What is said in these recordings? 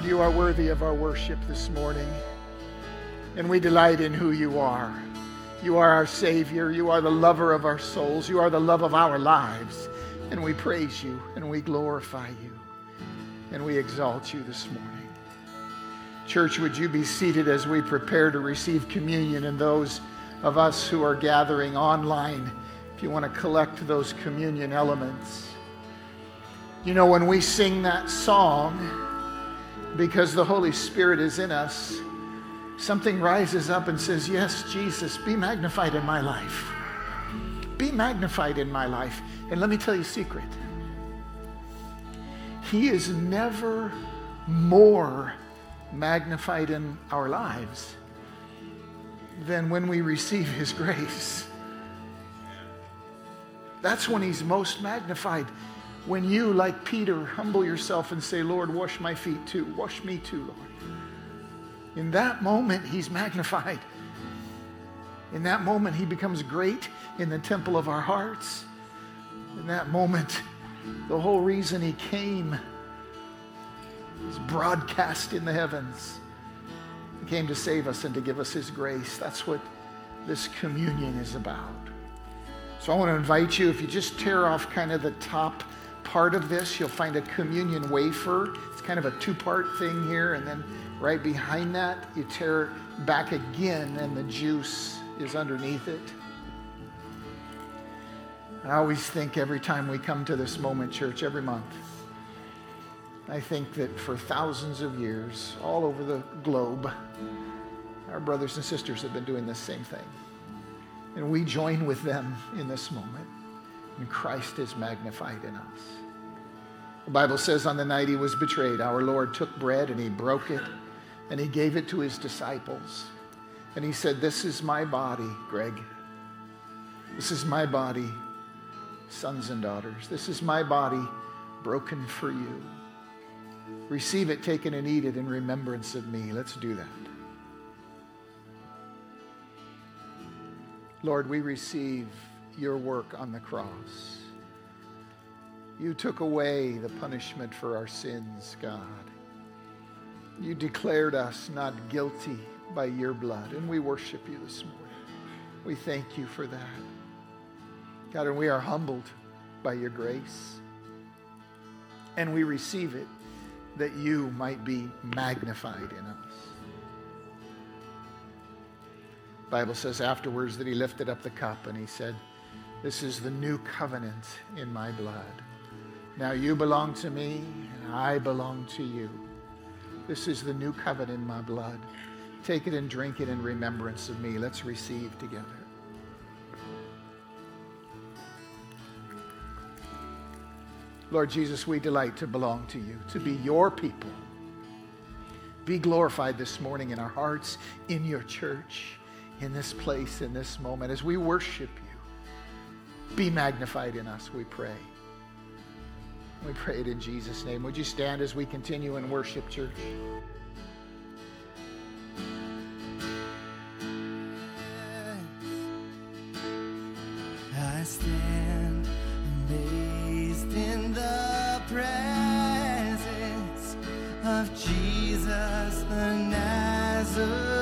Lord, you are worthy of our worship this morning, and we delight in who you are. You are our Savior. You are the lover of our souls. You are the love of our lives, and we praise you and we glorify you. and we exalt you this morning. Church, would you be seated as we prepare to receive communion and those of us who are gathering online, if you want to collect those communion elements. You know, when we sing that song, because the Holy Spirit is in us, something rises up and says, Yes, Jesus, be magnified in my life. Be magnified in my life. And let me tell you a secret He is never more magnified in our lives than when we receive His grace. That's when He's most magnified. When you, like Peter, humble yourself and say, Lord, wash my feet too. Wash me too, Lord. In that moment, He's magnified. In that moment, He becomes great in the temple of our hearts. In that moment, the whole reason He came is broadcast in the heavens. He came to save us and to give us His grace. That's what this communion is about. So I want to invite you, if you just tear off kind of the top part of this, you'll find a communion wafer. It's kind of a two part thing here. And then right behind that, you tear back again, and the juice is underneath it. I always think every time we come to this moment, church, every month, I think that for thousands of years, all over the globe, our brothers and sisters have been doing the same thing. And we join with them in this moment. And Christ is magnified in us. The Bible says on the night he was betrayed, our Lord took bread and he broke it and he gave it to his disciples. And he said, This is my body, Greg. This is my body, sons and daughters. This is my body broken for you. Receive it, take it, and eat it in remembrance of me. Let's do that. Lord, we receive your work on the cross. You took away the punishment for our sins, God. You declared us not guilty by your blood, and we worship you this morning. We thank you for that. God, and we are humbled by your grace, and we receive it that you might be magnified in us. Bible says afterwards that he lifted up the cup and he said, This is the new covenant in my blood. Now you belong to me, and I belong to you. This is the new covenant in my blood. Take it and drink it in remembrance of me. Let's receive together. Lord Jesus, we delight to belong to you, to be your people. Be glorified this morning in our hearts, in your church, in this place, in this moment, as we worship you. Be magnified in us, we pray. We pray it in Jesus' name. Would you stand as we continue in worship, church? I stand amazed in the presence of Jesus the Nazarene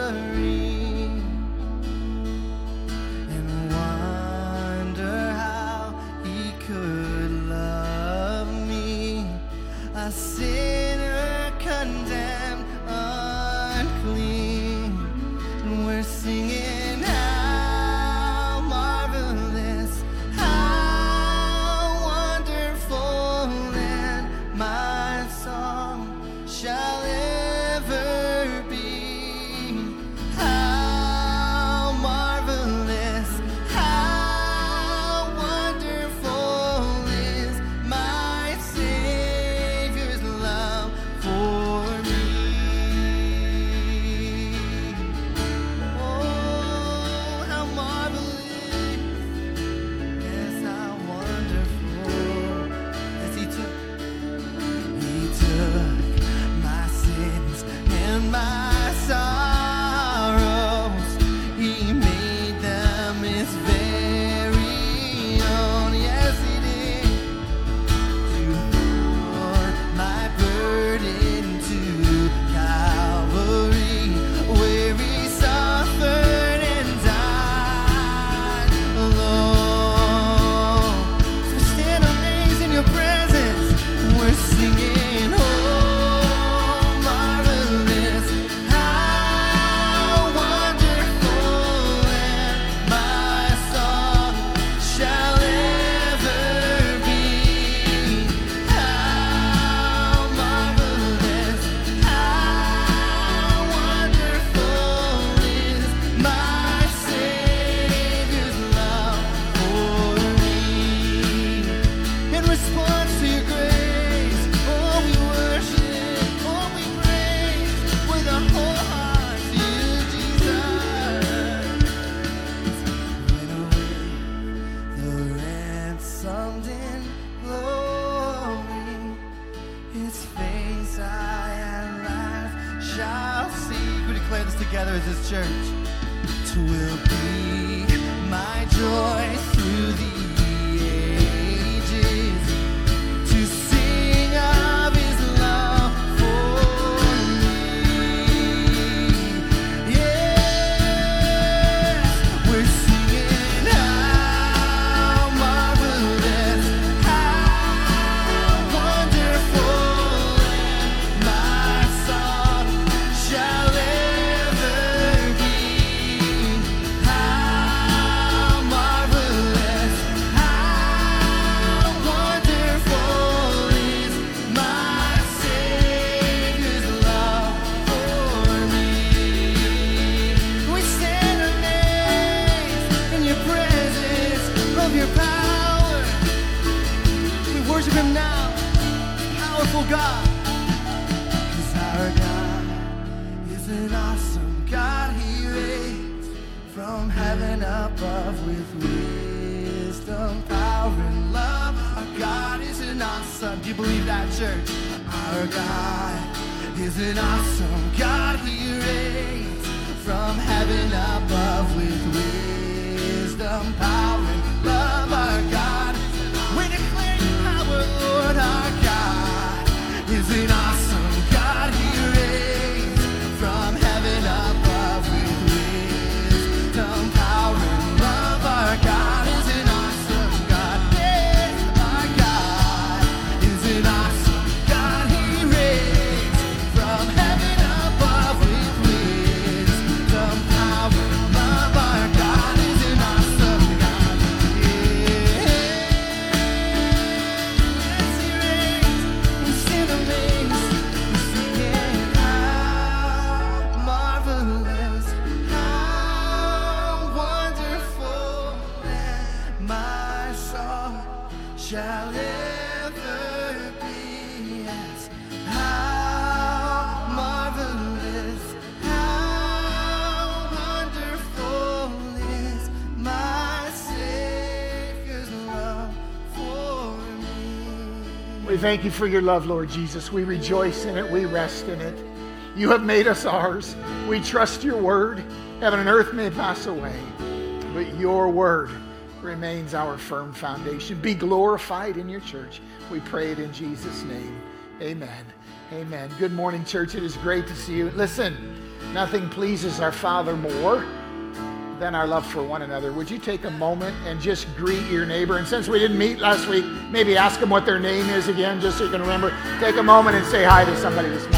thank you for your love, Lord Jesus. We rejoice in it. We rest in it. You have made us ours. We trust your word. Heaven and earth may pass away, but your word remains our firm foundation. Be glorified in your church. We pray it in Jesus' name. Amen. Amen. Good morning, church. It is great to see you. Listen, nothing pleases our Father more than our love for one another. Would you take a moment and just greet your neighbor? And since we didn't meet last week, maybe ask them what their name is again, just so you can remember. Take a moment and say hi to somebody this morning.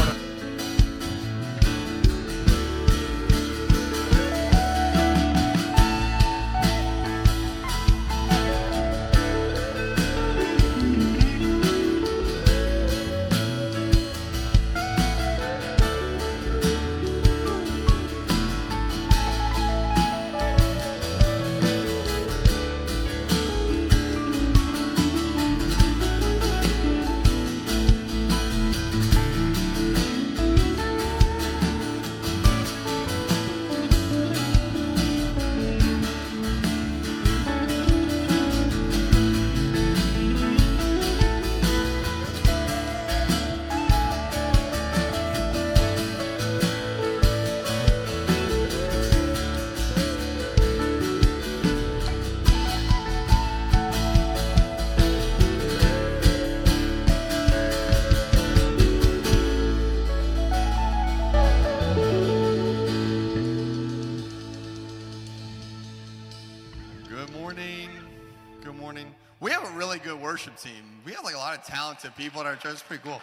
Talented people at our church. It's pretty cool.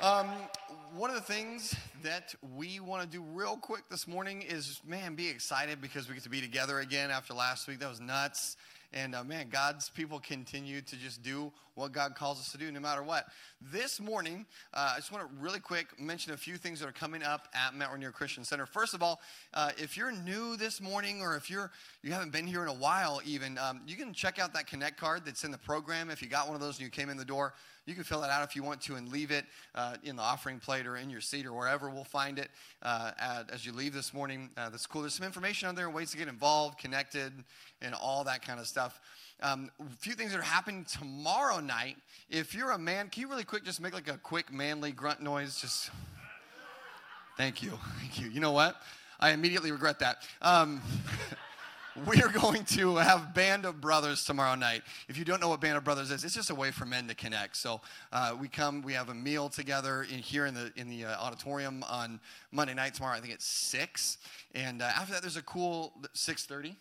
Um, one of the things that we want to do real quick this morning is, man, be excited because we get to be together again after last week. That was nuts. And uh, man, God's people continue to just do what God calls us to do no matter what. This morning, uh, I just want to really quick mention a few things that are coming up at Mount Rainier Christian Center. First of all, uh, if you're new this morning or if you're you haven't been here in a while, even um, you can check out that Connect card that's in the program. If you got one of those and you came in the door, you can fill it out if you want to and leave it uh, in the offering plate or in your seat or wherever we'll find it uh, at, as you leave this morning. Uh, that's cool. There's some information on there, ways to get involved, connected, and all that kind of stuff. Um, a few things that are happening tomorrow night. If you're a man, can you really quick just make like a quick manly grunt noise? Just Thank you. Thank you. You know what? I immediately regret that. Um, we are going to have Band of Brothers tomorrow night. If you don't know what Band of Brothers is, it's just a way for men to connect. So uh, we come, we have a meal together in, here in the in the uh, auditorium on Monday night tomorrow. I think it's six, and uh, after that, there's a cool six thirty.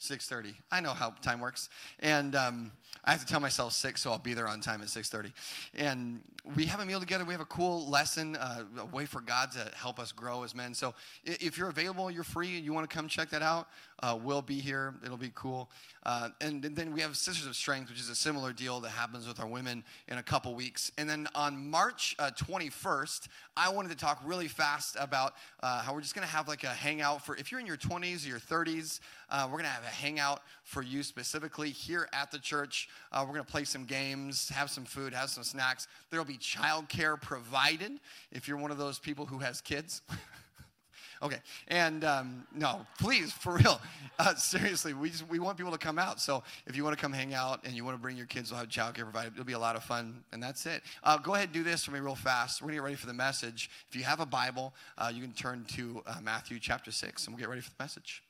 6.30 i know how time works. And um, i have to tell myself 6 so i'll be there on time at 6.30 and we have a meal together. We have a cool lesson uh, a way for god to help us grow as men. So if you're available you're free and you want to come check that out uh, we'll be here. It'll be cool uh, and, then we have sisters of strength which is a similar deal that happens with our women in a couple weeks and then on march uh, 21st i wanted to talk really fast about uh, how we're just going to have like a hangout for if you're in your 20s or your 30s uh, we're going to have a hangout for you specifically here at the church. Uh, we're going to play some games, have some food, have some snacks. There will be childcare provided if you're one of those people who has kids. okay, and um, no, please, for real, uh, seriously, we just, we want people to come out. So if you want to come hang out and you want to bring your kids, we'll have childcare provided. It'll be a lot of fun, and that's it. Uh, go ahead and do this for me real fast. We're to get ready for the message. If you have a Bible, uh, you can turn to uh, Matthew chapter six, and we'll get ready for the message.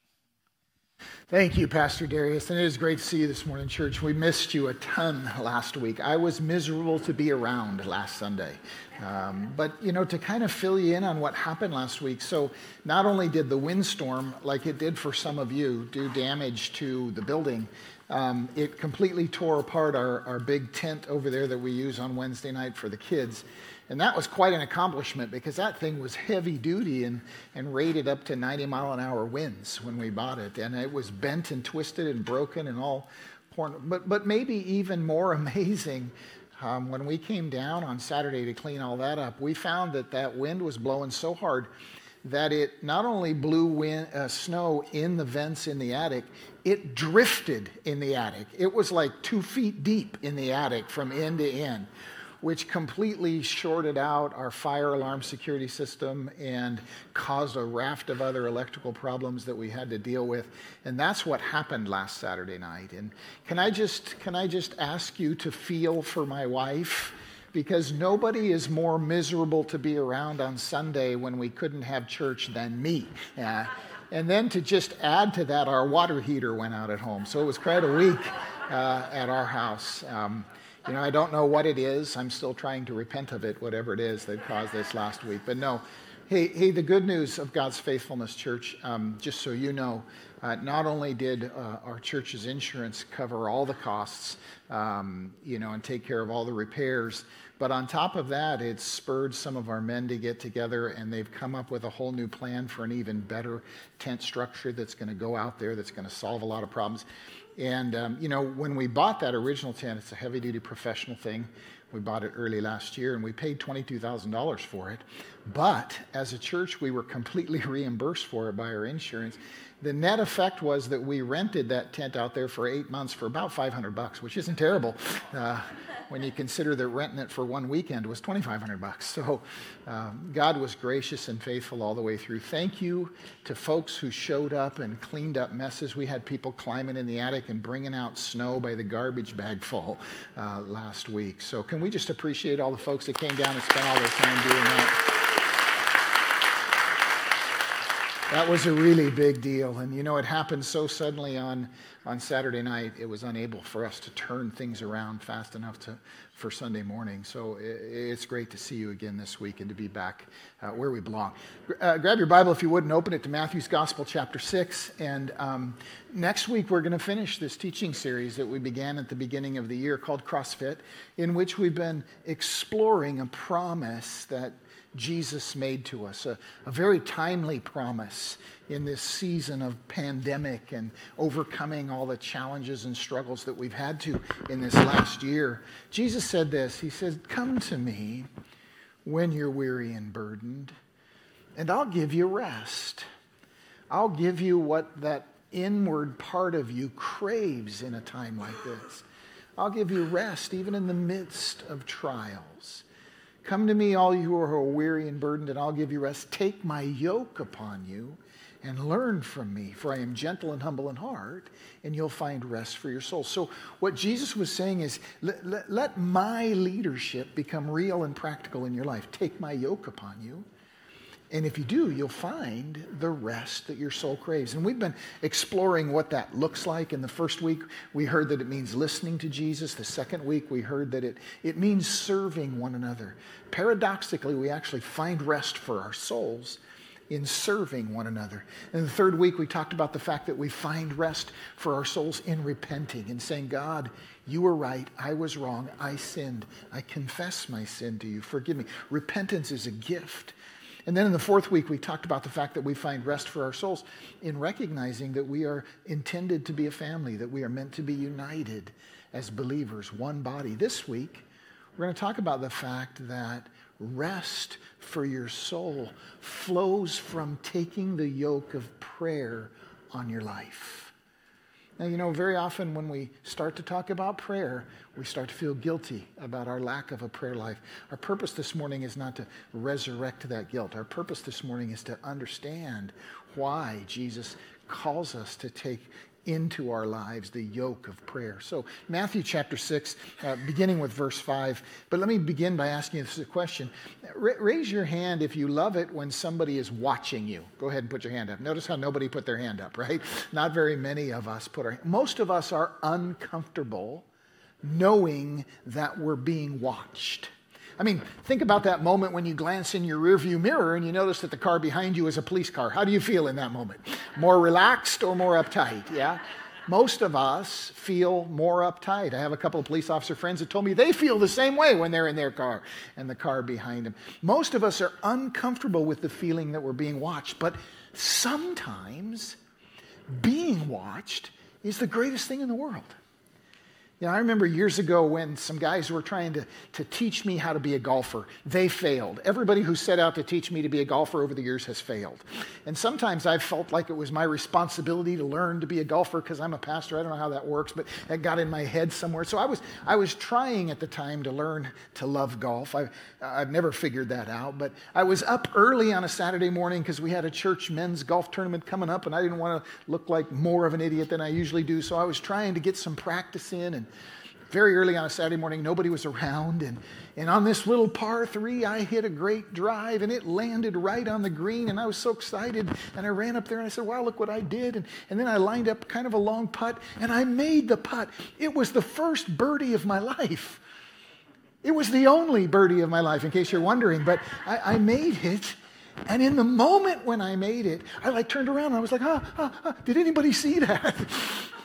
Thank you, Pastor Darius. And it is great to see you this morning, church. We missed you a ton last week. I was miserable to be around last Sunday. Um, but, you know, to kind of fill you in on what happened last week. So, not only did the windstorm, like it did for some of you, do damage to the building, um, it completely tore apart our, our big tent over there that we use on Wednesday night for the kids. And that was quite an accomplishment because that thing was heavy duty and, and rated up to 90 mile an hour winds when we bought it. And it was bent and twisted and broken and all porn. But, but maybe even more amazing, um, when we came down on Saturday to clean all that up, we found that that wind was blowing so hard that it not only blew wind, uh, snow in the vents in the attic, it drifted in the attic. It was like two feet deep in the attic from end to end which completely shorted out our fire alarm security system and caused a raft of other electrical problems that we had to deal with. And that's what happened last Saturday night. And can I just can I just ask you to feel for my wife? Because nobody is more miserable to be around on Sunday when we couldn't have church than me. Uh, and then to just add to that, our water heater went out at home. So it was quite a week uh, at our house. Um, you know, I don't know what it is. I'm still trying to repent of it, whatever it is that caused this last week. But no, hey, hey, the good news of God's faithfulness, church, um, just so you know, uh, not only did uh, our church's insurance cover all the costs, um, you know, and take care of all the repairs, but on top of that, it spurred some of our men to get together and they've come up with a whole new plan for an even better tent structure that's going to go out there, that's going to solve a lot of problems. And, um, you know, when we bought that original tent, it's a heavy duty professional thing. We bought it early last year and we paid $22,000 for it. But as a church, we were completely reimbursed for it by our insurance. The net effect was that we rented that tent out there for eight months for about 500 bucks, which isn't terrible. Uh, when you consider that renting it for one weekend was 2500 bucks. So um, god was gracious and faithful all the way through. Thank you to folks who showed up and cleaned up messes. We had people climbing in the attic and bringing out snow by the garbage bag full uh, last week. So can we just appreciate all the folks that came down and spent all their time doing that That was a really big deal. And you know, it happened so suddenly on, on Saturday night, it was unable for us to turn things around fast enough to, for Sunday morning. So i it's great to see you again this week and to be back uh, where we belong. Uh, grab your Bible, if you would, and open it to Matthew's Gospel, chapter 6. And um, next week, we're going to finish this teaching series that we began at the beginning of the year called CrossFit, in which we've been exploring a promise that Jesus made to us, a, a, very timely promise in this season of pandemic and overcoming all the challenges and struggles that we've had to in this last year. Jesus said this He said, Come to me when you're weary and burdened, and I'll give you rest. I'll give you what that inward part of you craves in a time like this. I'll give you rest even in the midst of trials. Come to me, all you who are weary and burdened, and I'll give you rest. Take my yoke upon you and learn from me, for I am gentle and humble in heart, and you'll find rest for your soul. So, what Jesus was saying is let, let, let my leadership become real and practical in your life. Take my yoke upon you. And if you do, you'll find the rest that your soul craves. And we've been exploring what that looks like. In the first week, we heard that it means listening to Jesus. The second week, we heard that it, it means serving one another. Paradoxically, we actually find rest for our souls in serving one another. In the third week, we talked about the fact that we find rest for our souls in repenting and saying, God, you were right. I was wrong. I sinned. I confess my sin to you. Forgive me. Repentance is a gift. And then in the fourth week, we talked about the fact that we find rest for our souls in recognizing that we are intended to be a family, that we are meant to be united as believers, one body. This week, we're going to talk about the fact that rest for your soul flows from taking the yoke of prayer on your life. Now, you know, very often when we start to talk about prayer, we start to feel guilty about our lack of a prayer life. Our purpose this morning is not to resurrect that guilt. Our purpose this morning is to understand why Jesus calls us to take into our lives the yoke of prayer. So, Matthew chapter 6, uh, beginning with verse 5. But let me begin by asking you this question. Ra- raise your hand if you love it when somebody is watching you. Go ahead and put your hand up. Notice how nobody put their hand up, right? Not very many of us put our Most of us are uncomfortable knowing that we're being watched. I mean, think about that moment when you glance in your rearview mirror and you notice that the car behind you is a police car. How do you feel in that moment? More relaxed or more uptight? Yeah? Most of us feel more uptight. I have a couple of police officer friends that told me they feel the same way when they're in their car and the car behind them. Most of us are uncomfortable with the feeling that we're being watched, but sometimes being watched is the greatest thing in the world. You know, I remember years ago when some guys were trying to, to teach me how to be a golfer. They failed. Everybody who set out to teach me to be a golfer over the years has failed. And sometimes I've felt like it was my responsibility to learn to be a golfer because I'm a pastor. I don't know how that works, but that got in my head somewhere. So I was, I was trying at the time to learn to love golf. I, I've never figured that out, but I was up early on a Saturday morning because we had a church men's golf tournament coming up, and I didn't want to look like more of an idiot than I usually do. So I was trying to get some practice in and very early on a Saturday morning, nobody was around. And, and on this little par three, I hit a great drive and it landed right on the green. And I was so excited. And I ran up there and I said, Wow, look what I did. And, and then I lined up kind of a long putt and I made the putt. It was the first birdie of my life. It was the only birdie of my life, in case you're wondering. But I, I made it. And in the moment when I made it, I like turned around and I was like, ah, ah, ah, did anybody see that?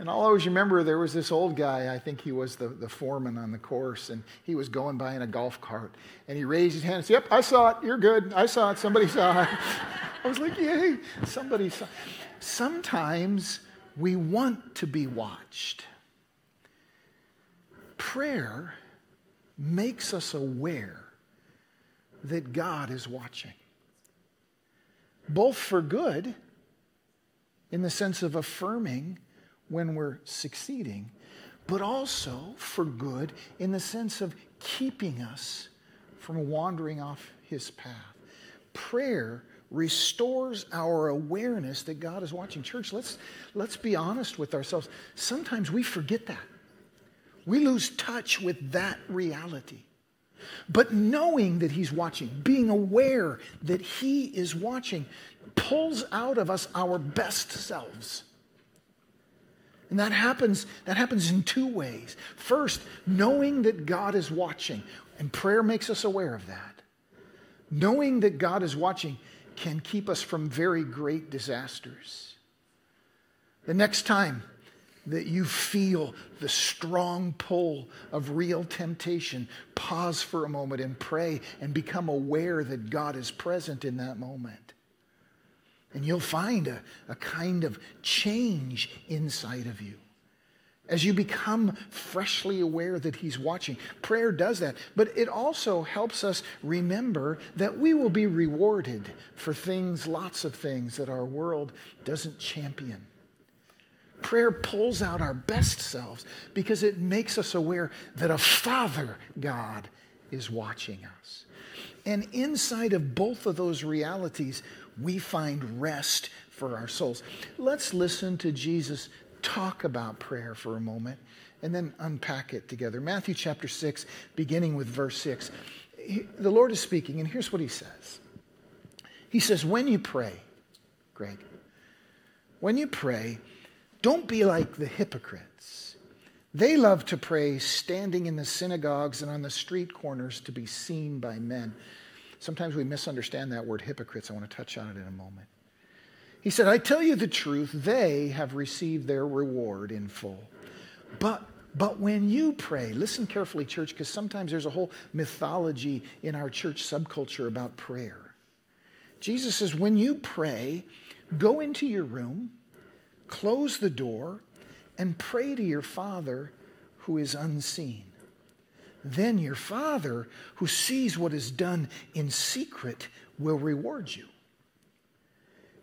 And I'll always remember there was this old guy, I think he was the, the foreman on the course, and he was going by in a golf cart. And he raised his hand and said, Yep, I saw it. You're good. I saw it. Somebody saw it. I was like, Yay, somebody saw it. Sometimes we want to be watched. Prayer makes us aware that God is watching, both for good, in the sense of affirming when we're succeeding, but also for good in the sense of keeping us from wandering off his path. Prayer restores our awareness that God is watching. Church, let's, let's be honest with ourselves. Sometimes we forget that. We lose touch with that reality. But knowing that He's watching, being aware that He is watching, pulls out of us our best selves. And that happens, that happens in two ways. First, knowing that God is watching, and prayer makes us aware of that. Knowing that God is watching can keep us from very great disasters. The next time that you feel the strong pull of real temptation, pause for a moment and pray and become aware that God is present in that moment. And you'll find a, a kind of change inside of you as you become freshly aware that He's watching. Prayer does that, but it also helps us remember that we will be rewarded for things, lots of things that our world doesn't champion. Prayer pulls out our best selves because it makes us aware that a Father God is watching us. And inside of both of those realities, we find rest for our souls. Let's listen to Jesus talk about prayer for a moment and then unpack it together. Matthew chapter 6, beginning with verse 6. The Lord is speaking, and here's what he says He says, when you pray, Greg, when you pray, don't be like the hypocrites. They love to pray standing in the synagogues and on the street corners to be seen by men. Sometimes we misunderstand that word hypocrites. I want to touch on it in a moment. He said, I tell you the truth, they have received their reward in full. But but when you pray, listen carefully, church, because sometimes there's a whole mythology in our church subculture about prayer. Jesus says, when you pray, go into your room, close the door, and pray to your Father who is unseen. Then your Father, who sees what is done in secret, will reward you.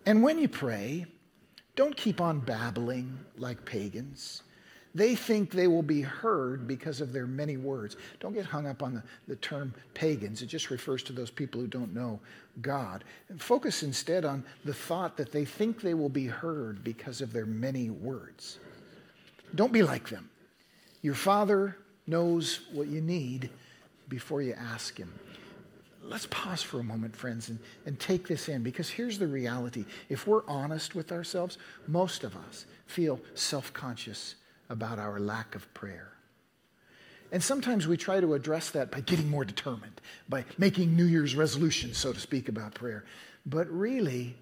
And when you pray, don't keep on babbling like pagans. They think they will be heard because of their many words. Don't get hung up on the, the term pagans. It just refers to those people who don't know God. Focus instead on the thought that they think they will be heard because of their many words. Don't be like them. Your Father knows what you need before you ask Him. Let's pause for a moment, friends, and, and take this in because here's the reality. If we're honest with ourselves, most of us feel self conscious about our lack of prayer. And sometimes we try to address that by getting more determined, by making New Year's resolutions, so to speak, about prayer. But really,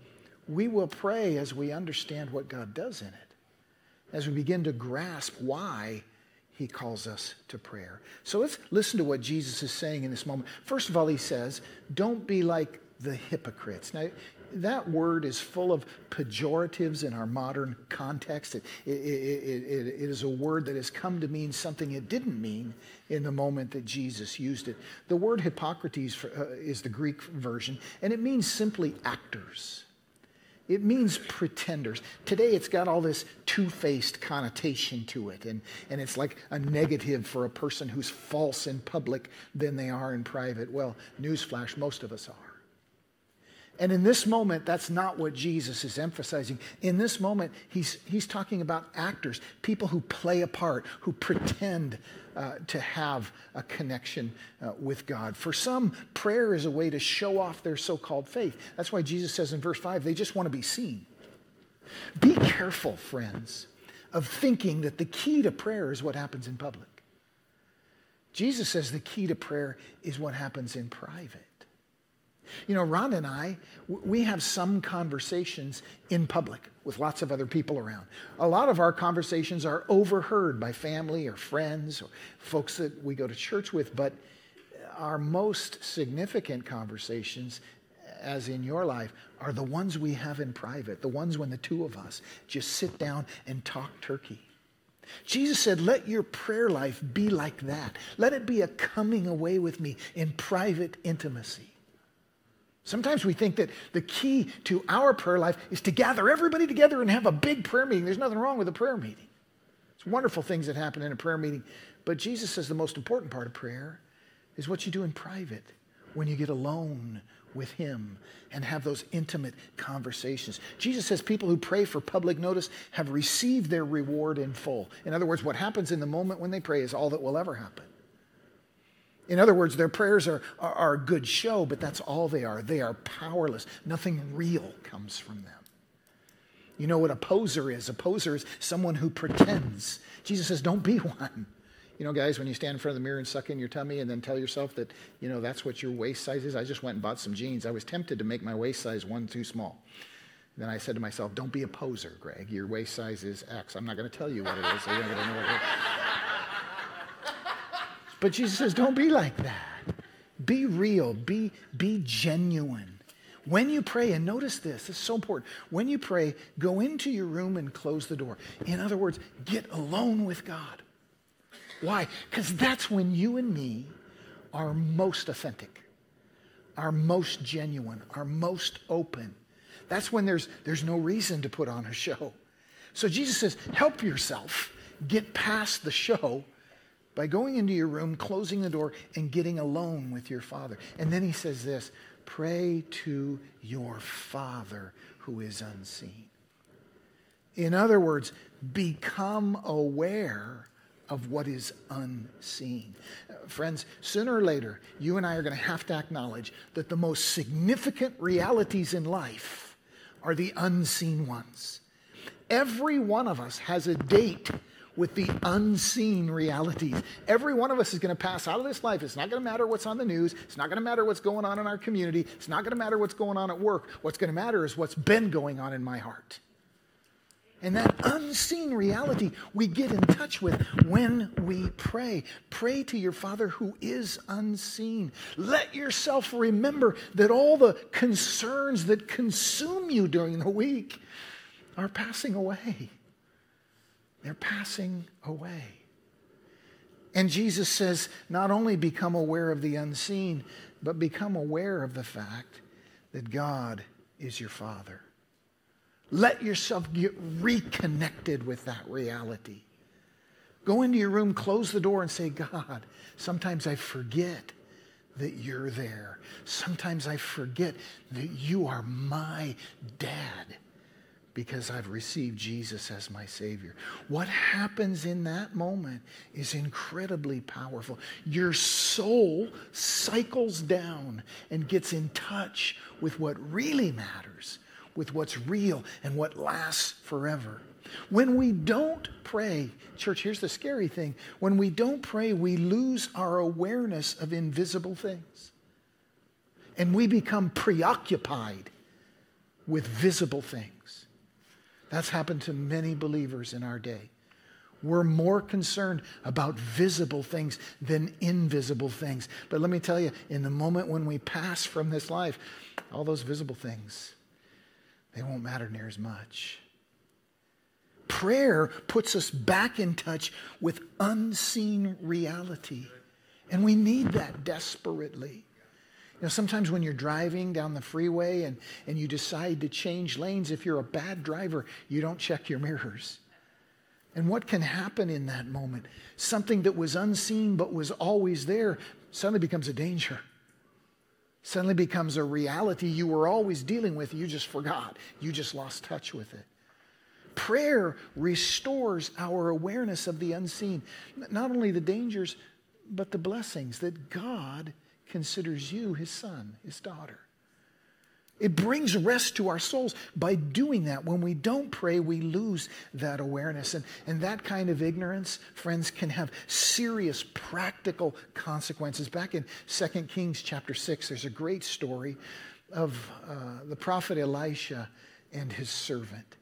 we will pray as we understand what God does in it, as we begin to grasp why he calls us to prayer. So let's listen to what Jesus is saying in this moment. First of all, he says, Don't be like the hypocrites. Now, that word is full of pejoratives in our modern context. It, it, it, it is a word that has come to mean something it didn't mean in the moment that Jesus used it. The word Hippocrates for, uh, is the Greek version, and it means simply actors. It means pretenders. Today it's got all this two faced connotation to it, and, and it's like a negative for a person who's false in public than they are in private. Well, newsflash, most of us are. And in this moment, that's not what Jesus is emphasizing. In this moment, he's, he's talking about actors, people who play a part, who pretend uh, to have a connection uh, with God. For some, prayer is a way to show off their so called faith. That's why Jesus says in verse 5 they just want to be seen. Be careful, friends, of thinking that the key to prayer is what happens in public. Jesus says the key to prayer is what happens in private. You know, Ron and I, we have some conversations in public with lots of other people around. A lot of our conversations are overheard by family or friends or folks that we go to church with, but our most significant conversations, as in your life, are the ones we have in private, the ones when the two of us just sit down and talk turkey. Jesus said, Let your prayer life be like that. Let it be a coming away with me in private intimacy. Sometimes we think that the key to our prayer life is to gather everybody together and have a big prayer meeting. There's nothing wrong with a prayer meeting. It's wonderful things that happen in a prayer meeting. But Jesus says the most important part of prayer is what you do in private when you get alone with Him and have those intimate conversations. Jesus says people who pray for public notice have received their reward in full. In other words, what happens in the moment when they pray is all that will ever happen. In other words, their prayers are, are, are, a good show, but that's all they are. They are powerless. Nothing real comes from them. You know what a poser is? A poser is someone who pretends. Jesus says, don't be one. You know, guys, when you stand in front of the mirror and suck in your tummy and then tell yourself that, you know, that's what your waist size is. I just went and bought some jeans. I was tempted to make my waist size one too small. Then I said to myself, don't be a poser, Greg. Your waist size is X. I'm not going to tell you what it is, so you're not going to know what it is. But Jesus says, don't be like that. Be real, be, be genuine. When you pray, and notice this, this is so important. When you pray, go into your room and close the door. In other words, get alone with God. Why? Because that's when you and me are most authentic, are most genuine, are most open. That's when there's, there's no reason to put on a show. So Jesus says, help yourself get past the show by going into your room, closing the door, and getting alone with your Father. And then he says this pray to your Father who is unseen. In other words, become aware of what is unseen. Friends, sooner or later, you and I are going to have to acknowledge that the most significant realities in life are the unseen ones. Every one of us has a date with the unseen realities. Every one of us is going to pass out of this life. It's not going to matter what's on the news. It's not going to matter what's going on in our community. It's not going to matter what's going on at work. What's going to matter is what's been going on in my heart. And that unseen reality we get in touch with when we pray. Pray to your Father who is unseen. Let yourself remember that all the concerns that consume you during the week are passing away. They're passing away. And Jesus says, not only become aware of the unseen, but become aware of the fact that God is your Father. Let yourself get reconnected with that reality. Go into your room, close the door, and say, God, sometimes I forget that you're there. Sometimes I forget that you are my dad because I've received Jesus as my Savior. What happens in that moment is incredibly powerful. Your soul cycles down and gets in touch with what really matters, with what's real and what lasts forever. When we don't pray, church, here's the scary thing. When we don't pray, we lose our awareness of invisible things. And we become preoccupied with visible things. That's happened to many believers in our day. We're more concerned about visible things than invisible things. But let me tell you, in the moment when we pass from this life, all those visible things, they won't matter near as much. Prayer puts us back in touch with unseen reality. And we need that desperately. You know, sometimes when you're driving down the freeway and, and you decide to change lanes, if you're a bad driver, you don't check your mirrors. And what can happen in that moment? Something that was unseen but was always there suddenly becomes a danger. Suddenly becomes a reality you were always dealing with, you just forgot. You just lost touch with it. Prayer restores our awareness of the unseen, not only the dangers, but the blessings that God considers you his son, his daughter. It brings rest to our souls by doing that. When we don't pray, we lose that awareness. And, and that kind of ignorance, friends, can have serious practical consequences. Back in 2 Kings chapter 6, there's a great story of uh, the prophet Elisha and his servant.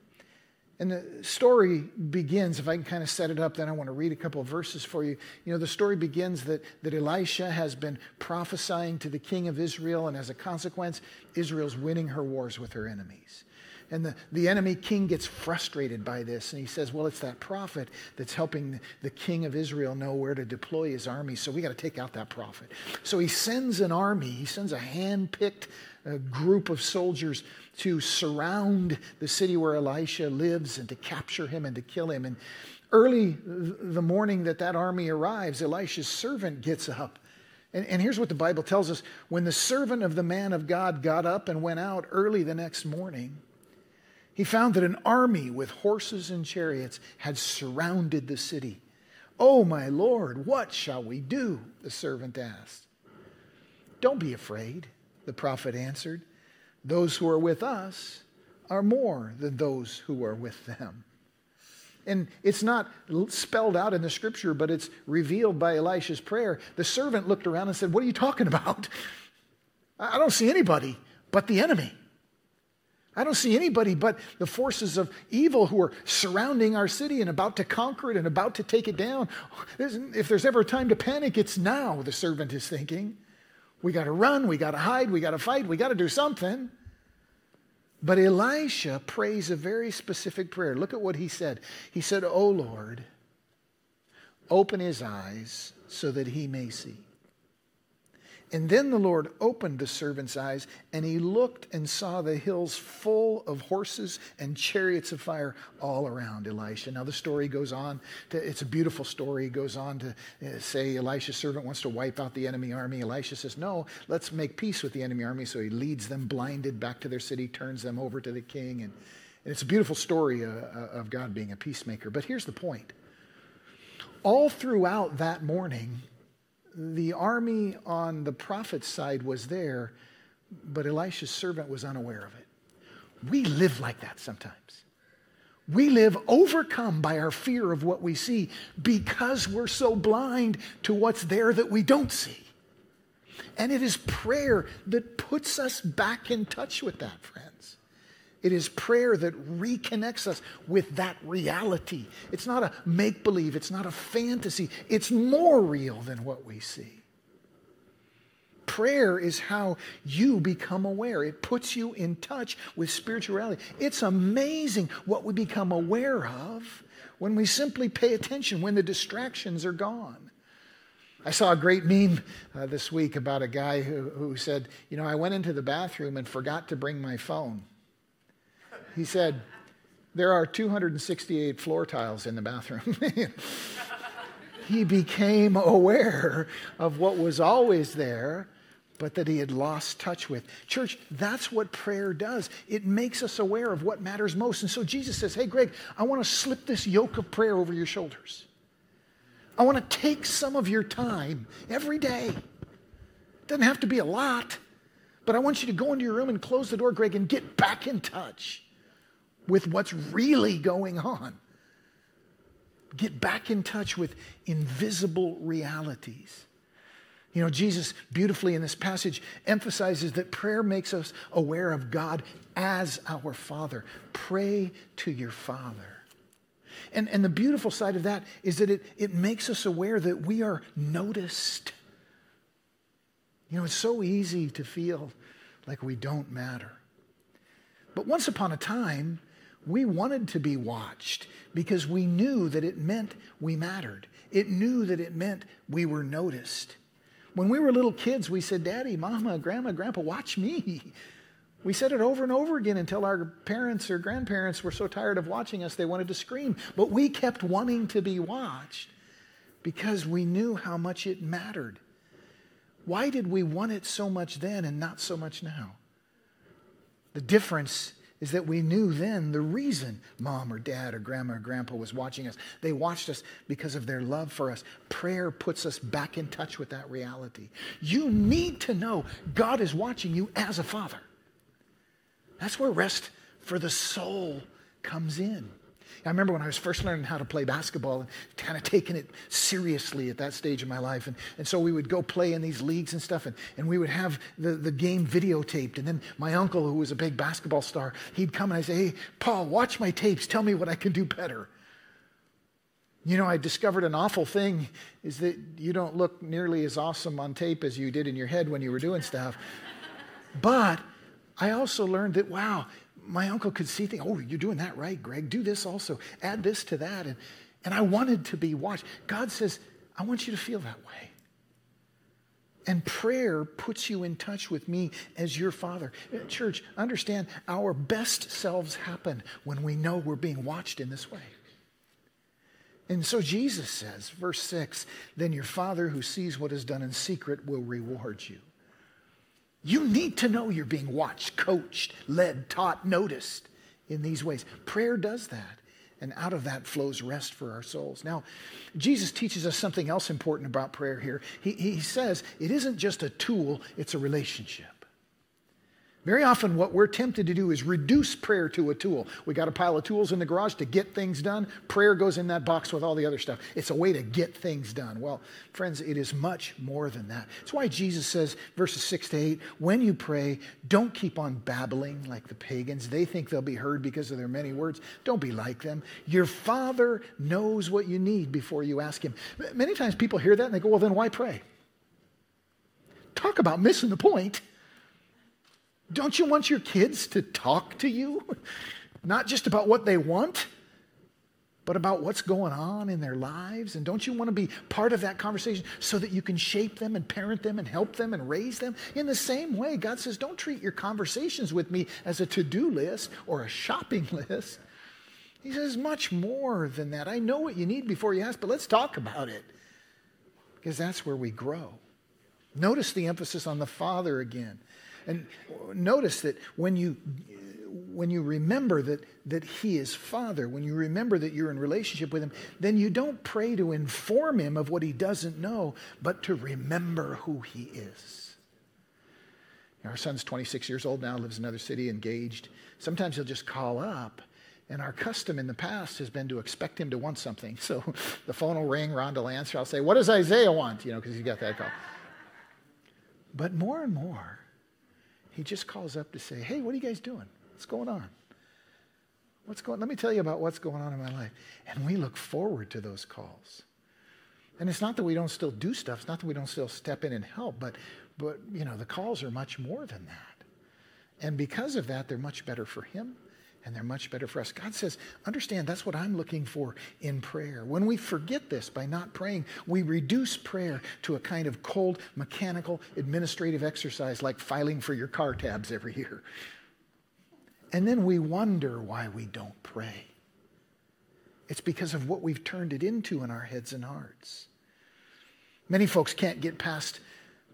And the story begins, if I can kind of set it up, then I want to read a couple of verses for you. You know, the story begins that, that Elisha has been prophesying to the king of Israel, and as a consequence, Israel's winning her wars with her enemies. And the, the enemy king gets frustrated by this, and he says, Well, it's that prophet that's helping the king of Israel know where to deploy his army, so we got to take out that prophet. So he sends an army, he sends a hand picked uh, group of soldiers to surround the city where Elisha lives and to capture him and to kill him. And early the morning that that army arrives, Elisha's servant gets up. And, and here's what the Bible tells us when the servant of the man of God got up and went out early the next morning, he found that an army with horses and chariots had surrounded the city. Oh, my Lord, what shall we do? The servant asked. Don't be afraid, the prophet answered. Those who are with us are more than those who are with them. And it's not spelled out in the scripture, but it's revealed by Elisha's prayer. The servant looked around and said, What are you talking about? I don't see anybody but the enemy. I don't see anybody but the forces of evil who are surrounding our city and about to conquer it and about to take it down. If there's ever a time to panic, it's now, the servant is thinking. We got to run, we got to hide, we got to fight, we got to do something. But Elisha prays a very specific prayer. Look at what he said. He said, Oh Lord, open his eyes so that he may see. And then the Lord opened the servant's eyes, and he looked and saw the hills full of horses and chariots of fire all around Elisha. Now, the story goes on to, it's a beautiful story. It goes on to uh, say Elisha's servant wants to wipe out the enemy army. Elisha says, No, let's make peace with the enemy army. So he leads them blinded back to their city, turns them over to the king. And, and it's a beautiful story uh, uh of God being a peacemaker. But here's the point all throughout that morning, the army on the prophet's side was there, but Elisha's servant was unaware of it. We live like that sometimes. We live overcome by our fear of what we see because we're so blind to what's there that we don't see. And it is prayer that puts us back in touch with that, friends. It is prayer that reconnects us with that reality. It's not a make believe, it's not a fantasy, it's more real than what we see. Prayer is how you become aware. It puts you in touch with spirituality. It's amazing what we become aware of when we simply pay attention, when the distractions are gone. I saw a great meme uh, this week about a guy who, who said, You know, I went into the bathroom and forgot to bring my phone. He said, There are 268 floor tiles in the bathroom. he became aware of what was always there, but that he had lost touch with. Church, that's what prayer does. It makes us aware of what matters most. And so Jesus says, Hey, Greg, I want to slip this yoke of prayer over your shoulders. I want to take some of your time every day. It doesn't have to be a lot, but I want you to go into your room and close the door, Greg, and get back in touch with what's really going on. Get back in touch with invisible realities. You know, Jesus beautifully in this passage emphasizes that prayer makes us aware of God as our Father. Pray to your Father. And, and the beautiful side of that is that it, it makes us aware that we are noticed. You know, it's so easy to feel like we don't matter. But once upon a time, we wanted to be watched because we knew that it meant we mattered. It knew that it meant we were noticed. When we were little kids, we said, Daddy, Mama, Grandma, Grandpa, watch me. We said it over and over again until our parents or grandparents were so tired of watching us they wanted to scream. But we kept wanting to be watched because we knew how much it mattered. Why did we want it so much then and not so much now? The difference is that we knew then the reason mom or dad or grandma or grandpa was watching us. They watched us because of their love for us. Prayer puts us back in touch with that reality. You need to know God is watching you as a father. That's where rest for the soul comes in. I remember when I was first learning how to play basketball and kind of taking it seriously at that stage of my life. And, and so we would go play in these leagues and stuff, and, and we would have the, the game videotaped. And then my uncle, who was a big basketball star, he'd come and I'd say, Hey, Paul, watch my tapes. Tell me what I can do better. You know, I discovered an awful thing is that you don't look nearly as awesome on tape as you did in your head when you were doing stuff. But I also learned that, wow, my uncle could see things. Oh, you're doing that right, Greg. Do this also. Add this to that. And, and I wanted to be watched. God says, I want you to feel that way. And prayer puts you in touch with me as your father. Uh, church, understand our best selves happen when we know we're being watched in this way. And so Jesus says, verse 6 Then your father who sees what is done in secret will reward you. You need to know you're being watched, coached, led, taught, noticed in these ways. Prayer does that. And out of that flows rest for our souls. Now, Jesus teaches us something else important about prayer here. He, he says it isn't just a tool, it's a relationship. Very often, what we're tempted to do is reduce prayer to a tool. We got a pile of tools in the garage to get things done. Prayer goes in that box with all the other stuff. It's a way to get things done. Well, friends, it is much more than that. It's why Jesus says, verses 6 to 8, when you pray, don't keep on babbling like the pagans. They think they'll be heard because of their many words. Don't be like them. Your Father knows what you need before you ask Him. Many times people hear that and they go, well, then why pray? Talk about missing the point. Don't you want your kids to talk to you? Not just about what they want, but about what's going on in their lives? And don't you want to be part of that conversation so that you can shape them and parent them and help them and raise them? In the same way, God says, don't treat your conversations with me as a to do list or a shopping list. He says, much more than that. I know what you need before you ask, but let's talk about it because that's where we grow. Notice the emphasis on the Father again. And notice that when you when you remember that, that He is Father, when you remember that you're in relationship with Him, then you don't pray to inform Him of what He doesn't know, but to remember who He is. Our son's 26 years old now, lives in another city, engaged. Sometimes he'll just call up. And our custom in the past has been to expect him to want something. So the phone will ring, Rhonda will answer. I'll say, What does Isaiah want? You know, because he's got that call. But more and more, he just calls up to say, Hey, what are you guys doing? What's going on? What's going Let me tell you about what's going on in my life. And we look forward to those calls. And it's not that we don't still do stuff, it's not that we don't still step in and help, but but you know, the calls are much more than that. And because of that, they're much better for him and they're much better for us. God says, understand that's what I'm looking for in prayer. When we forget this by not praying, we reduce prayer to a kind of cold, mechanical, administrative exercise like filing for your car tabs every year. And then we wonder why we don't pray. It's because of what we've turned it into in our heads and hearts. Many folks can't get past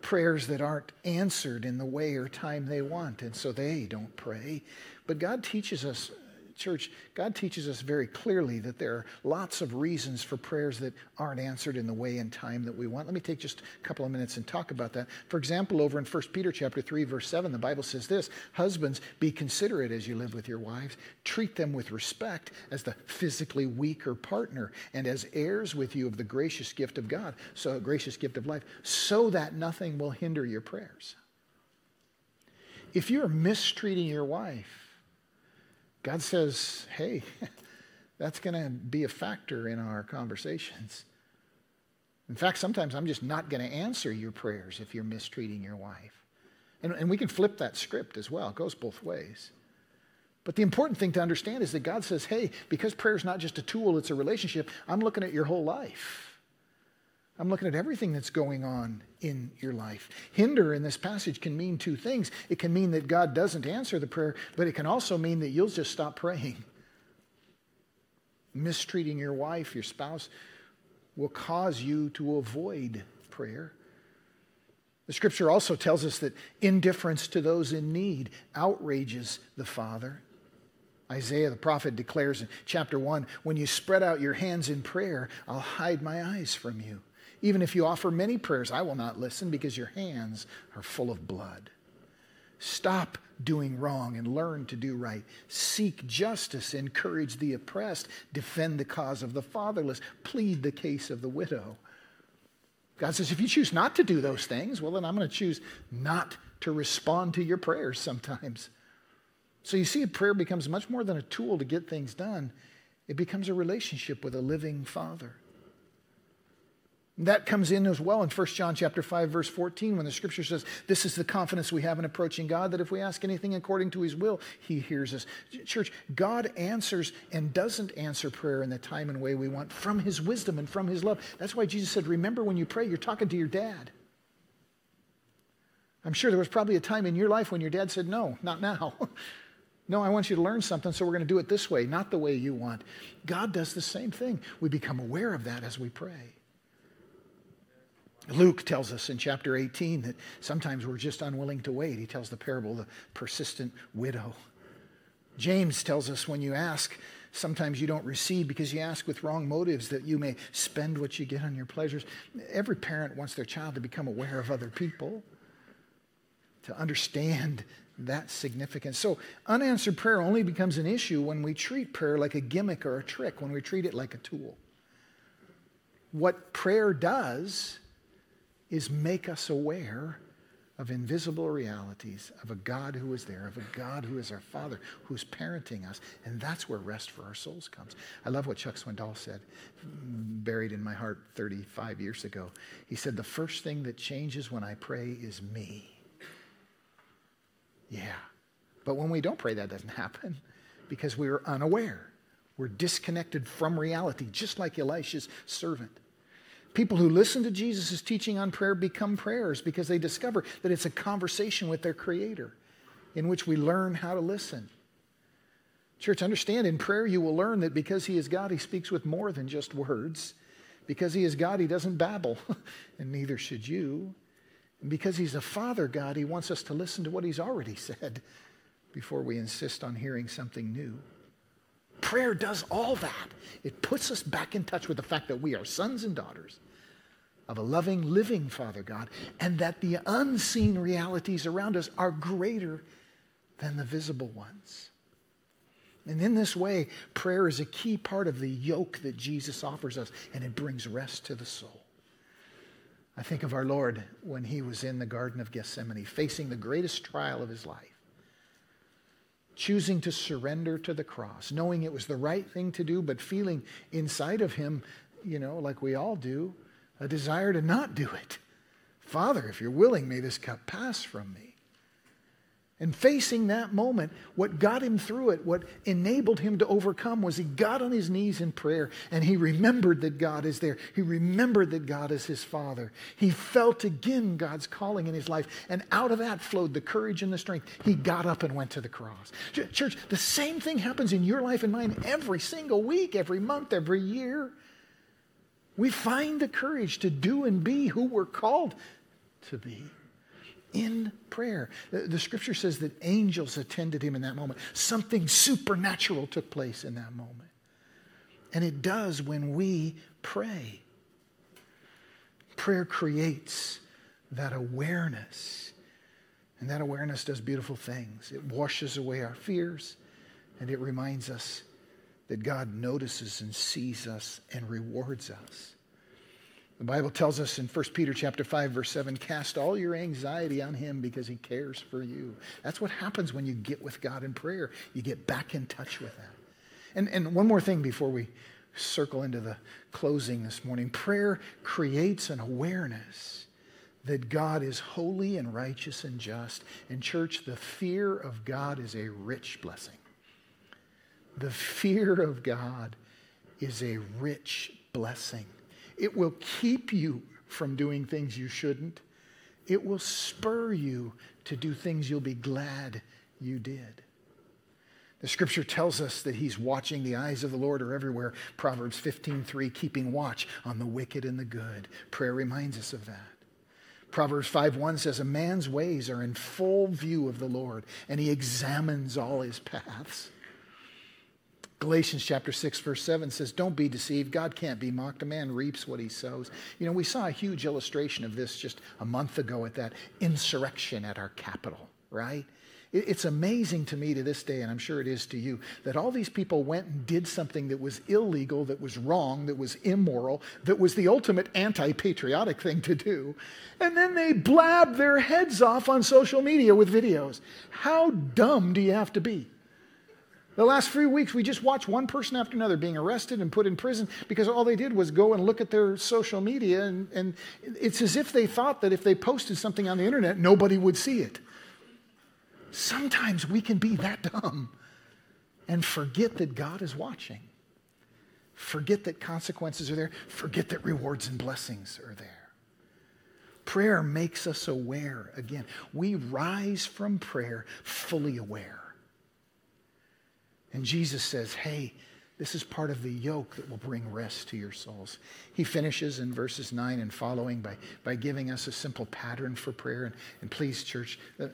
prayers that aren't answered in the way or time they want, and so they don't pray. But God teaches us, church, God teaches us very clearly that there are lots of reasons for prayers that aren't answered in the way and time that we want. Let me take just a couple of minutes and talk about that. For example, over in 1 Peter chapter 3, verse 7, the Bible says this Husbands, be considerate as you live with your wives. Treat them with respect as the physically weaker partner and as heirs with you of the gracious gift of God, so a gracious gift of life, so that nothing will hinder your prayers. If you're mistreating your wife, God says, hey, that's going to be a factor in our conversations. In fact, sometimes I'm just not going to answer your prayers if you're mistreating your wife. And, and we can flip that script as well, it goes both ways. But the important thing to understand is that God says, hey, because prayer is not just a tool, it's a relationship, I'm looking at your whole life. I'm looking at everything that's going on in your life. Hinder in this passage can mean two things. It can mean that God doesn't answer the prayer, but it can also mean that you'll just stop praying. Mistreating your wife, your spouse, will cause you to avoid prayer. The scripture also tells us that indifference to those in need outrages the Father. Isaiah the prophet declares in chapter 1 When you spread out your hands in prayer, I'll hide my eyes from you. Even if you offer many prayers, I will not listen because your hands are full of blood. Stop doing wrong and learn to do right. Seek justice, encourage the oppressed, defend the cause of the fatherless, plead the case of the widow. God says, if you choose not to do those things, well, then I'm going to choose not to respond to your prayers sometimes. So you see, prayer becomes much more than a tool to get things done, it becomes a relationship with a living Father. That comes in as well in 1 John chapter 5 verse 14 when the scripture says this is the confidence we have in approaching God that if we ask anything according to his will he hears us. Church, God answers and doesn't answer prayer in the time and way we want from his wisdom and from his love. That's why Jesus said remember when you pray you're talking to your dad. I'm sure there was probably a time in your life when your dad said no, not now. No, I want you to learn something, so we're going to do it this way, not the way you want. God does the same thing. We become aware of that as we pray. Luke tells us in chapter 18 that sometimes we're just unwilling to wait. He tells the parable of the persistent widow. James tells us when you ask, sometimes you don't receive because you ask with wrong motives that you may spend what you get on your pleasures. Every parent wants their child to become aware of other people, to understand that significance. So, unanswered prayer only becomes an issue when we treat prayer like a gimmick or a trick, when we treat it like a tool. What prayer does is make us aware of invisible realities, of a God who is there, of a God who is our Father, who's parenting us. And that's where rest for our souls comes. I love what Chuck Swindoll said, buried in my heart 35 years ago. He said, The first thing that changes when I pray is me. Yeah. But when we don't pray, that doesn't happen because we're unaware. We're disconnected from reality, just like Elisha's servant. People who listen to Jesus' teaching on prayer become prayers because they discover that it's a conversation with their Creator in which we learn how to listen. Church, understand in prayer you will learn that because He is God, He speaks with more than just words. Because He is God, He doesn't babble, and neither should you. And because He's a Father God, He wants us to listen to what He's already said before we insist on hearing something new. Prayer does all that. It puts us back in touch with the fact that we are sons and daughters of a loving, living Father God, and that the unseen realities around us are greater than the visible ones. And in this way, prayer is a key part of the yoke that Jesus offers us, and it brings rest to the soul. I think of our Lord when he was in the Garden of Gethsemane, facing the greatest trial of his life, choosing to surrender to the cross, knowing it was the right thing to do, but feeling inside of him, you know, like we all do, a desire to not do it. Father, if you're willing, may this cup pass from me. And facing that moment, what got him through it, what enabled him to overcome, was he got on his knees in prayer and he remembered that God is there. He remembered that God is his Father. He felt again God's calling in his life. And out of that flowed the courage and the strength. He got up and went to the cross. Church, the same thing happens in your life and mine every single week, every month, every year. We find the courage to do and be who we're called to be in prayer. The, the scripture says that angels attended him in that moment. Something supernatural took place in that moment. And it does when we pray. Prayer creates that awareness. And that awareness does beautiful things. It washes away our fears and it reminds us that God notices and sees us and rewards us. The Bible tells us in 1 Peter chapter 5 verse 7 cast all your anxiety on him because he cares for you. That's what happens when you get with God in prayer. You get back in touch with that. And and one more thing before we circle into the closing this morning. Prayer creates an awareness that God is holy and righteous and just. In church, the fear of God is a rich blessing. The fear of God is a rich blessing. It will keep you from doing things you shouldn't. It will spur you to do things you'll be glad you did. The scripture tells us that he's watching the eyes of the Lord are everywhere. Proverbs 15:3 keeping watch on the wicked and the good. Prayer reminds us of that. Proverbs 5:1 says a man's ways are in full view of the Lord and he examines all his paths. Galatians chapter 6, verse 7 says, Don't be deceived. God can't be mocked. A man reaps what he sows. You know, we saw a huge illustration of this just a month ago at that insurrection at our capital, right? It's amazing to me to this day, and I'm sure it is to you, that all these people went and did something that was illegal, that was wrong, that was immoral, that was the ultimate anti patriotic thing to do. And then they blabbed their heads off on social media with videos. How dumb do you have to be? The last few weeks, we just watched one person after another being arrested and put in prison because all they did was go and look at their social media. And, and it's as if they thought that if they posted something on the internet, nobody would see it. Sometimes we can be that dumb and forget that God is watching, forget that consequences are there, forget that rewards and blessings are there. Prayer makes us aware again. We rise from prayer fully aware. And Jesus says, hey, this is part of the yoke that will bring rest to your souls. He finishes in verses 9 and following by, by giving us a simple pattern for prayer. And, and please, church, uh,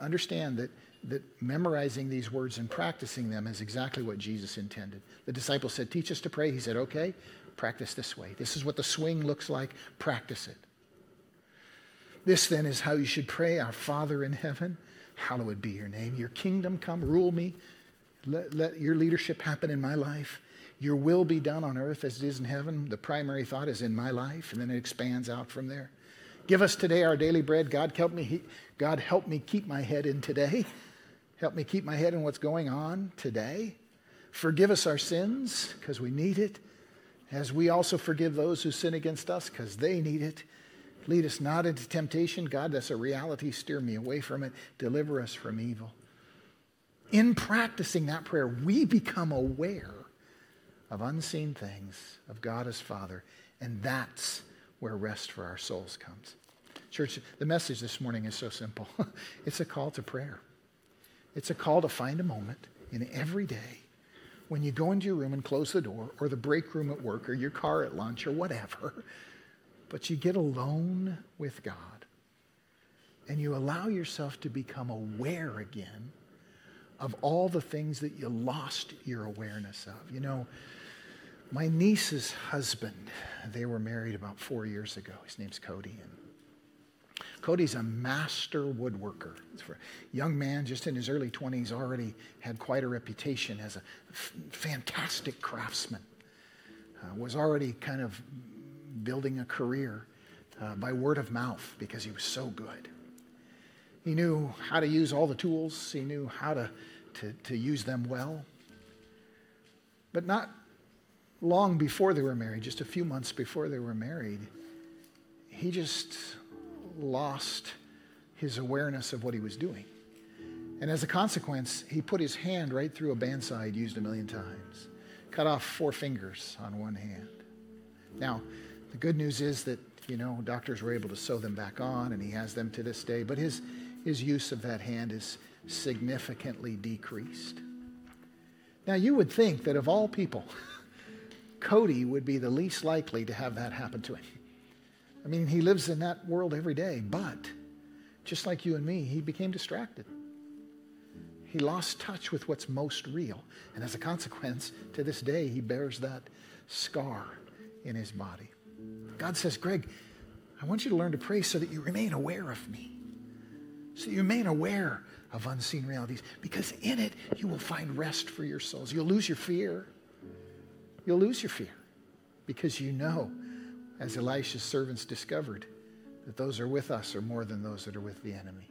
understand that, that memorizing these words and practicing them is exactly what Jesus intended. The disciples said, Teach us to pray. He said, Okay, practice this way. This is what the swing looks like. Practice it. This then is how you should pray Our Father in heaven, hallowed be your name. Your kingdom come, rule me. Let, let your leadership happen in my life. Your will be done on earth as it is in heaven. The primary thought is in my life, and then it expands out from there. Give us today our daily bread. God help me. God help me keep my head in today. Help me keep my head in what's going on today. Forgive us our sins because we need it, as we also forgive those who sin against us because they need it. Lead us not into temptation. God, that's a reality. Steer me away from it. Deliver us from evil in practicing that prayer, we become aware of unseen things, of God as Father, and that's where rest for our souls comes. Church, the message this morning is so simple it's a call to prayer. It's a call to find a moment in every day when you go into your room and close the door, or the break room at work, or your car at lunch, or whatever, but you get alone with God and you allow yourself to become aware again of all the things that you lost your awareness of. You know, my niece's husband, they were married about four years ago. His name's Cody. And Cody's a master woodworker. Young man, just in his early 20s, already had quite a reputation as a f- fantastic craftsman. Uh, was already kind of building a career uh, by word of mouth because he was so good. He knew how to use all the tools, he knew how to, to, to use them well. But not long before they were married, just a few months before they were married, he just lost his awareness of what he was doing. And as a consequence, he put his hand right through a band saw he'd used a million times, cut off four fingers on one hand. Now, the good news is that, you know, doctors were able to sew them back on, and he has them to this day, but his, his use of that hand is significantly decreased. Now, you would think that of all people, Cody would be the least likely to have that happen to him. I mean, he lives in that world every day, but just like you and me, he became distracted. He lost touch with what's most real. And as a consequence, to this day, he bears that scar in his body. God says, Greg, I want you to learn to pray so that you remain aware of me, so you remain aware of unseen realities, because in it you will find rest for your souls. You'll lose your fear. You'll lose your fear because you know, as Elisha's servants discovered, that those are with us are more than those that are with the enemy.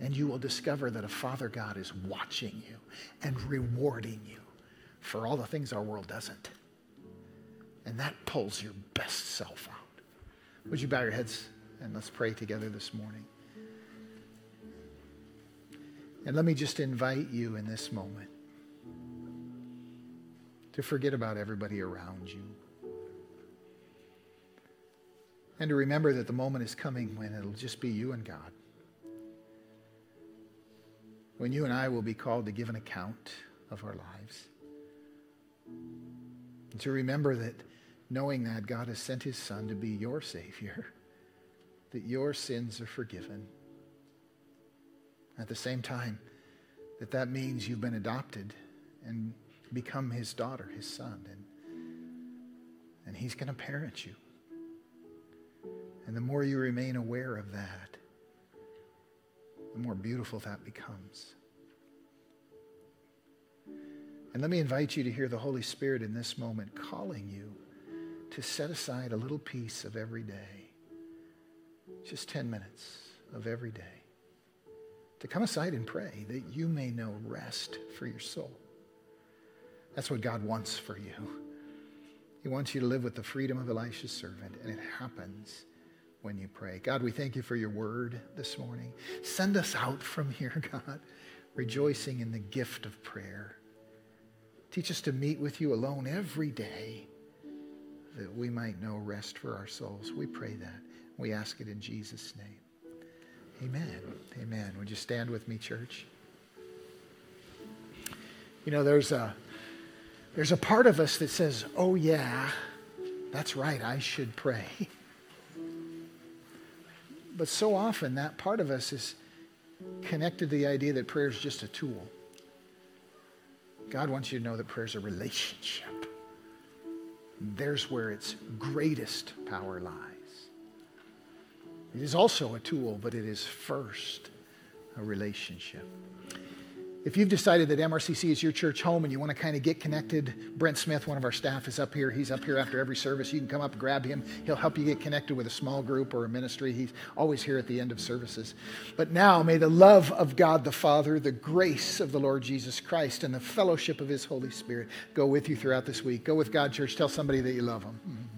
And you will discover that a Father God is watching you and rewarding you for all the things our world doesn't. And that pulls your best self out. Would you bow your heads and let's pray together this morning? And let me just invite you in this moment to forget about everybody around you. And to remember that the moment is coming when it'll just be you and God. When you and I will be called to give an account of our lives. And to remember that knowing that God has sent his Son to be your Savior, that your sins are forgiven. At the same time, that that means you've been adopted and become his daughter, his son, and, and he's going to parent you. And the more you remain aware of that, the more beautiful that becomes. And let me invite you to hear the Holy Spirit in this moment calling you to set aside a little piece of every day, just 10 minutes of every day, to come aside and pray that you may know rest for your soul. That's what God wants for you. He wants you to live with the freedom of Elisha's servant, and it happens when you pray. God, we thank you for your word this morning. Send us out from here, God, rejoicing in the gift of prayer. Teach us to meet with you alone every day that we might know rest for our souls. We pray that. We ask it in Jesus' name. Amen. Amen. Would you stand with me, church? You know, there's a there's a part of us that says, "Oh yeah, that's right, I should pray." But so often that part of us is connected to the idea that prayer is just a tool. God wants you to know that prayer is a relationship. There's where its greatest power lies. It is also a tool, but it is first a relationship. If you've decided that MRCC is your church home and you want to kind of get connected, Brent Smith, one of our staff, is up here. He's up here after every service. You can come up and grab him. He'll help you get connected with a small group or a ministry. He's always here at the end of services. But now, may the love of God the Father, the grace of the Lord Jesus Christ, and the fellowship of his Holy Spirit go with you throughout this week. Go with God, church. Tell somebody that you love them. Mm-hmm.